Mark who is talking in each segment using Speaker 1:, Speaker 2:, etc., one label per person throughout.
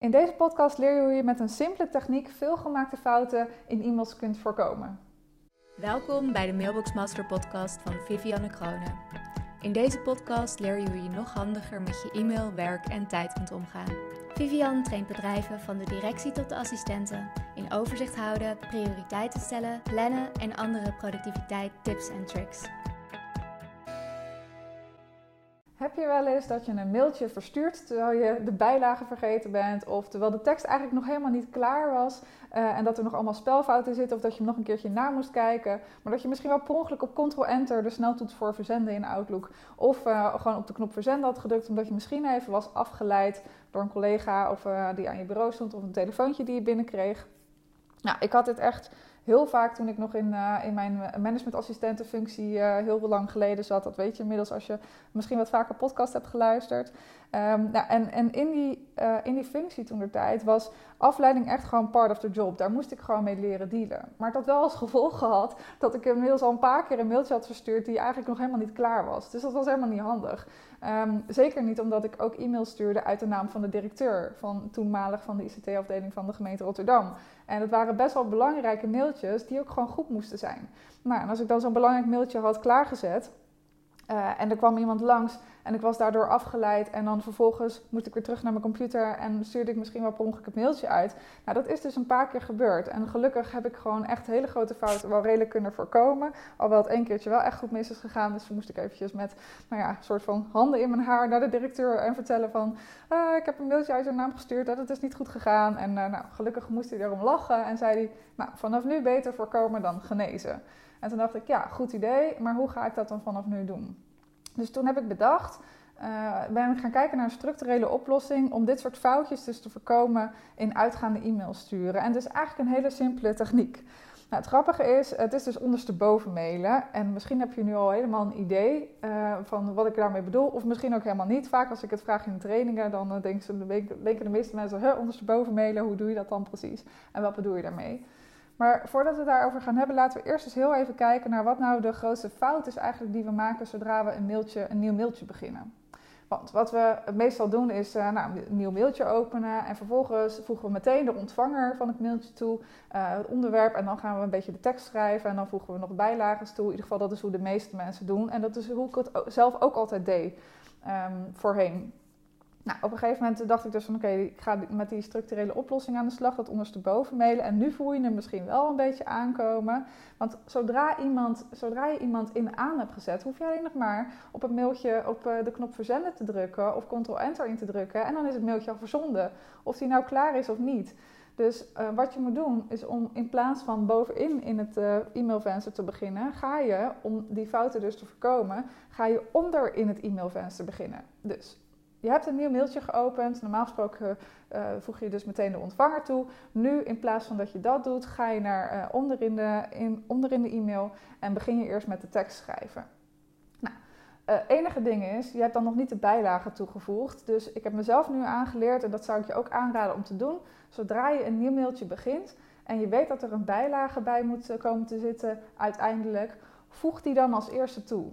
Speaker 1: In deze podcast leer je hoe je met een simpele techniek veelgemaakte fouten in e-mails kunt voorkomen.
Speaker 2: Welkom bij de Mailbox Master podcast van Vivianne Kroonen. In deze podcast leer je hoe je nog handiger met je e-mail, werk en tijd kunt omgaan.
Speaker 3: Vivian traint bedrijven van de directie tot de assistenten in overzicht houden, prioriteiten stellen, plannen en andere productiviteit tips en tricks.
Speaker 1: Wel eens dat je een mailtje verstuurt terwijl je de bijlage vergeten bent, of terwijl de tekst eigenlijk nog helemaal niet klaar was uh, en dat er nog allemaal spelfouten zitten, of dat je hem nog een keertje na moest kijken, maar dat je misschien wel per ongeluk op Ctrl-Enter de sneltoets voor verzenden in Outlook, of uh, gewoon op de knop verzenden had gedrukt omdat je misschien even was afgeleid door een collega of uh, die aan je bureau stond, of een telefoontje die je binnenkreeg. Nou, ik had dit echt heel vaak toen ik nog in, uh, in mijn managementassistentenfunctie uh, heel lang geleden zat. Dat weet je inmiddels als je misschien wat vaker podcast hebt geluisterd. Um, nou, en en in, die, uh, in die functie toen de tijd was afleiding echt gewoon part of the job. Daar moest ik gewoon mee leren dealen. Maar het had wel als gevolg gehad dat ik inmiddels al een paar keer een mailtje had verstuurd die eigenlijk nog helemaal niet klaar was. Dus dat was helemaal niet handig. Um, zeker niet omdat ik ook e-mails stuurde uit de naam van de directeur van toenmalig van de ICT-afdeling van de gemeente Rotterdam. En het waren best wel belangrijke mailtjes die ook gewoon goed moesten zijn. Nou, en als ik dan zo'n belangrijk mailtje had klaargezet, uh, en er kwam iemand langs en ik was daardoor afgeleid. En dan vervolgens moest ik weer terug naar mijn computer en stuurde ik misschien wel per ongeluk het mailtje uit. Nou, dat is dus een paar keer gebeurd. En gelukkig heb ik gewoon echt hele grote fouten wel redelijk kunnen voorkomen. Alhoewel het één keertje wel echt goed mis is gegaan. Dus toen moest ik eventjes met, nou ja, een soort van handen in mijn haar naar de directeur en vertellen van... Uh, ik heb een mailtje uit zijn naam gestuurd, dat het is niet goed gegaan. En uh, nou, gelukkig moest hij erom lachen en zei hij, nou, vanaf nu beter voorkomen dan genezen. En toen dacht ik, ja, goed idee, maar hoe ga ik dat dan vanaf nu doen? Dus toen heb ik bedacht, uh, ben ik gaan kijken naar een structurele oplossing om dit soort foutjes dus te voorkomen in uitgaande e-mails sturen. En is eigenlijk een hele simpele techniek. Nou, het grappige is, het is dus ondersteboven mailen. En misschien heb je nu al helemaal een idee uh, van wat ik daarmee bedoel. Of misschien ook helemaal niet. Vaak als ik het vraag in de trainingen, dan uh, denken de meeste mensen... Huh, ondersteboven mailen, hoe doe je dat dan precies? En wat bedoel je daarmee? Maar voordat we daarover gaan hebben, laten we eerst eens heel even kijken naar wat nou de grootste fout is eigenlijk die we maken zodra we een, mailtje, een nieuw mailtje beginnen. Want wat we meestal doen is uh, nou, een nieuw mailtje openen en vervolgens voegen we meteen de ontvanger van het mailtje toe, uh, het onderwerp en dan gaan we een beetje de tekst schrijven en dan voegen we nog bijlagen toe. In ieder geval dat is hoe de meeste mensen doen en dat is hoe ik het zelf ook altijd deed um, voorheen. Nou, op een gegeven moment dacht ik dus van oké, ik ga met die structurele oplossing aan de slag, dat ondersteboven mailen. En nu voel je hem misschien wel een beetje aankomen. Want zodra, iemand, zodra je iemand in aan hebt gezet, hoef je alleen nog maar op het mailtje op eh, de knop verzenden te drukken of Ctrl-Enter in te drukken. En dan is het mailtje al verzonden. Of die nou klaar is of niet. Dus uh, wat je moet doen is om in plaats van bovenin in het uh, e-mailvenster te beginnen, ga je, om die fouten dus te voorkomen, ga je onder in het e-mailvenster beginnen. Dus je hebt een nieuw mailtje geopend. Normaal gesproken uh, voeg je dus meteen de ontvanger toe. Nu, in plaats van dat je dat doet, ga je naar uh, onderin, de, in, onderin de e-mail en begin je eerst met de tekst schrijven. Nou, uh, enige ding is, je hebt dan nog niet de bijlagen toegevoegd. Dus ik heb mezelf nu aangeleerd, en dat zou ik je ook aanraden om te doen. Zodra je een nieuw mailtje begint en je weet dat er een bijlage bij moet komen te zitten uiteindelijk, voeg die dan als eerste toe.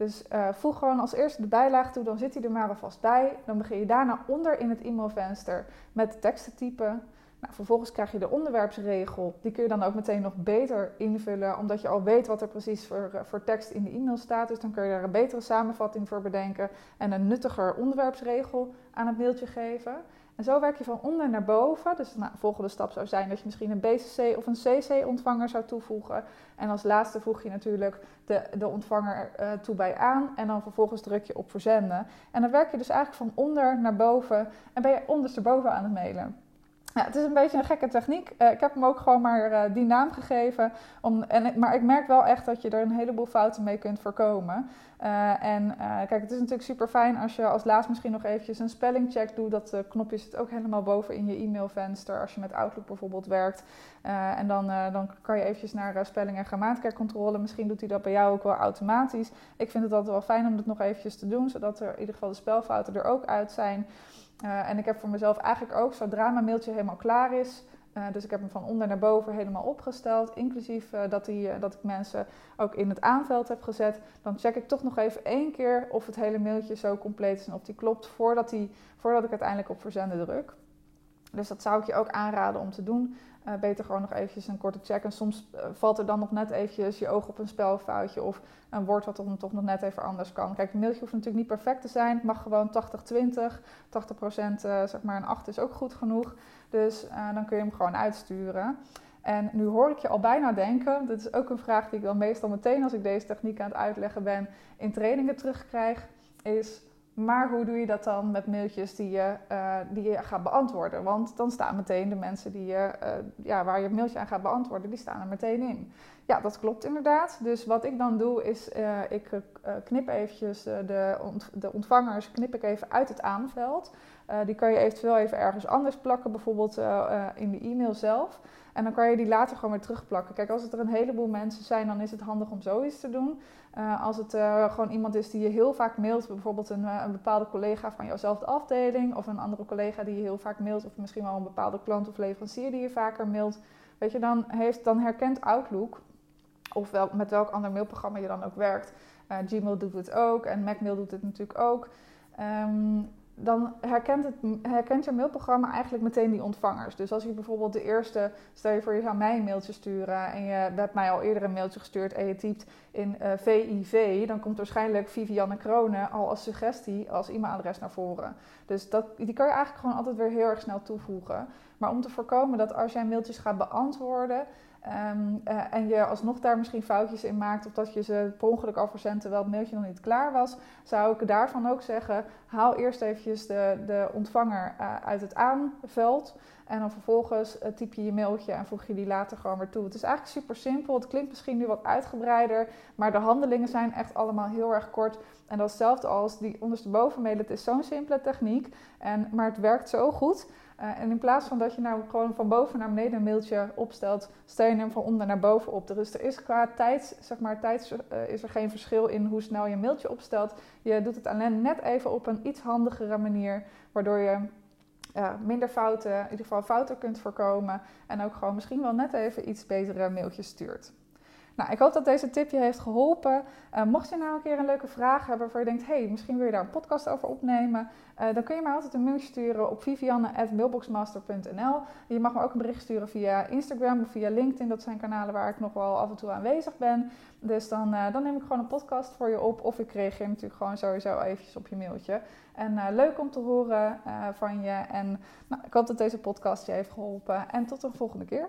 Speaker 1: Dus uh, voeg gewoon als eerste de bijlage toe, dan zit hij er maar alvast bij. Dan begin je daarna onder in het e-mailvenster met de teksten typen. Nou, vervolgens krijg je de onderwerpsregel. Die kun je dan ook meteen nog beter invullen, omdat je al weet wat er precies voor, uh, voor tekst in de e-mail staat. Dus dan kun je daar een betere samenvatting voor bedenken en een nuttiger onderwerpsregel aan het mailtje geven. En zo werk je van onder naar boven. Dus nou, de volgende stap zou zijn dat je misschien een BCC of een CC-ontvanger zou toevoegen. En als laatste voeg je natuurlijk de, de ontvanger uh, toe bij aan. En dan vervolgens druk je op verzenden. En dan werk je dus eigenlijk van onder naar boven. En ben je ondersteboven aan het mailen. Ja, het is een beetje een gekke techniek. Uh, ik heb hem ook gewoon maar uh, die naam gegeven. Om, en, maar ik merk wel echt dat je er een heleboel fouten mee kunt voorkomen. Uh, en kijk, het is natuurlijk super fijn als je als laatst misschien nog eventjes een spellingcheck doet. Dat knopje zit ook helemaal boven in je e-mailvenster als je met Outlook bijvoorbeeld werkt. en dan, dan kan je eventjes naar spelling- en grammatica. Misschien doet hij dat bij jou ook wel automatisch. Ik vind het altijd wel fijn om dat nog eventjes te doen, zodat er in ieder geval de spelfouten er ook uit zijn. Uh, en ik heb voor mezelf eigenlijk ook, zodra mijn mailtje helemaal klaar is, uh, dus ik heb hem van onder naar boven helemaal opgesteld, inclusief uh, dat, die, dat ik mensen ook in het aanveld heb gezet, dan check ik toch nog even één keer of het hele mailtje zo compleet is en of die klopt voordat, die, voordat ik uiteindelijk op verzenden druk. Dus dat zou ik je ook aanraden om te doen. Uh, beter gewoon nog eventjes een korte check. En soms uh, valt er dan nog net eventjes je oog op een spelfoutje of een woord wat dan toch nog net even anders kan. Kijk, een mailtje hoeft natuurlijk niet perfect te zijn. Het mag gewoon 80-20. 80%, 80 uh, zeg maar een 8 is ook goed genoeg. Dus dan kun je hem gewoon uitsturen. En nu hoor ik je al bijna denken, dit is ook een vraag die ik dan meestal meteen als ik deze techniek aan het uitleggen ben in trainingen terugkrijg, is maar hoe doe je dat dan met mailtjes die je, uh, die je gaat beantwoorden? Want dan staan meteen de mensen die je, uh, ja, waar je een mailtje aan gaat beantwoorden, die staan er meteen in. Ja, dat klopt inderdaad. Dus wat ik dan doe is, uh, ik knip eventjes de, de ontvangers knip ik even uit het aanveld. die kan je eventueel even ergens anders plakken, bijvoorbeeld in de e-mail zelf. En dan kan je die later gewoon weer terugplakken. Kijk, als het er een heleboel mensen zijn, dan is het handig om zoiets te doen. Uh, als het uh, gewoon iemand is die je heel vaak mailt, bijvoorbeeld een, uh, een bepaalde collega van jouwzelfde afdeling, of een andere collega die je heel vaak mailt, of misschien wel een bepaalde klant of leverancier die je vaker mailt, weet je, dan, heeft, dan herkent Outlook, of wel, met welk ander mailprogramma je dan ook werkt. Gmail doet het ook en Macmail doet het natuurlijk ook. Um, dan herkent, het, herkent je mailprogramma eigenlijk meteen die ontvangers. Dus als je bijvoorbeeld de eerste, stel je voor je zou mij een mailtje sturen en je hebt mij al eerder een mailtje gestuurd en je typt in uh, eh, VIV, dan komt waarschijnlijk Vivianne Kronen al als suggestie als e-mailadres naar voren. Dus dat, die kan je eigenlijk gewoon altijd weer heel erg snel toevoegen. Maar om te voorkomen dat als jij mailtjes gaat beantwoorden, Um, uh, en je alsnog daar misschien foutjes in maakt of dat je ze per ongeluk al terwijl het mailtje nog niet klaar was, zou ik daarvan ook zeggen: haal eerst eventjes de, de ontvanger uh, uit het aanveld en dan vervolgens uh, typ je je mailtje en voeg je die later gewoon weer toe. Het is eigenlijk super simpel. Het klinkt misschien nu wat uitgebreider, maar de handelingen zijn echt allemaal heel erg kort. En dat hetzelfde als die ondersteboven mailen. Het is zo'n simpele techniek, en, maar het werkt zo goed. Uh, en in plaats van dat je nou gewoon van boven naar beneden een mailtje opstelt, stel je hem van onder naar boven op. Dus er is qua tijd, zeg maar, tijd uh, is er geen verschil in hoe snel je een mailtje opstelt. Je doet het alleen net even op een iets handigere manier, waardoor je minder fouten, in ieder geval fouten kunt voorkomen. En ook gewoon misschien wel net even iets betere mailtjes stuurt. Nou, ik hoop dat deze tip je heeft geholpen. Uh, mocht je nou een keer een leuke vraag hebben waarvan je denkt, hey, misschien wil je daar een podcast over opnemen, uh, dan kun je mij altijd een mailtje sturen op vivianne.mailboxmaster.nl. Je mag me ook een bericht sturen via Instagram of via LinkedIn. Dat zijn kanalen waar ik nog wel af en toe aanwezig ben. Dus dan, uh, dan neem ik gewoon een podcast voor je op. Of ik reageer natuurlijk gewoon sowieso eventjes op je mailtje. En leuk om te horen van je. En nou, ik hoop dat deze podcast je heeft geholpen. En tot een volgende keer.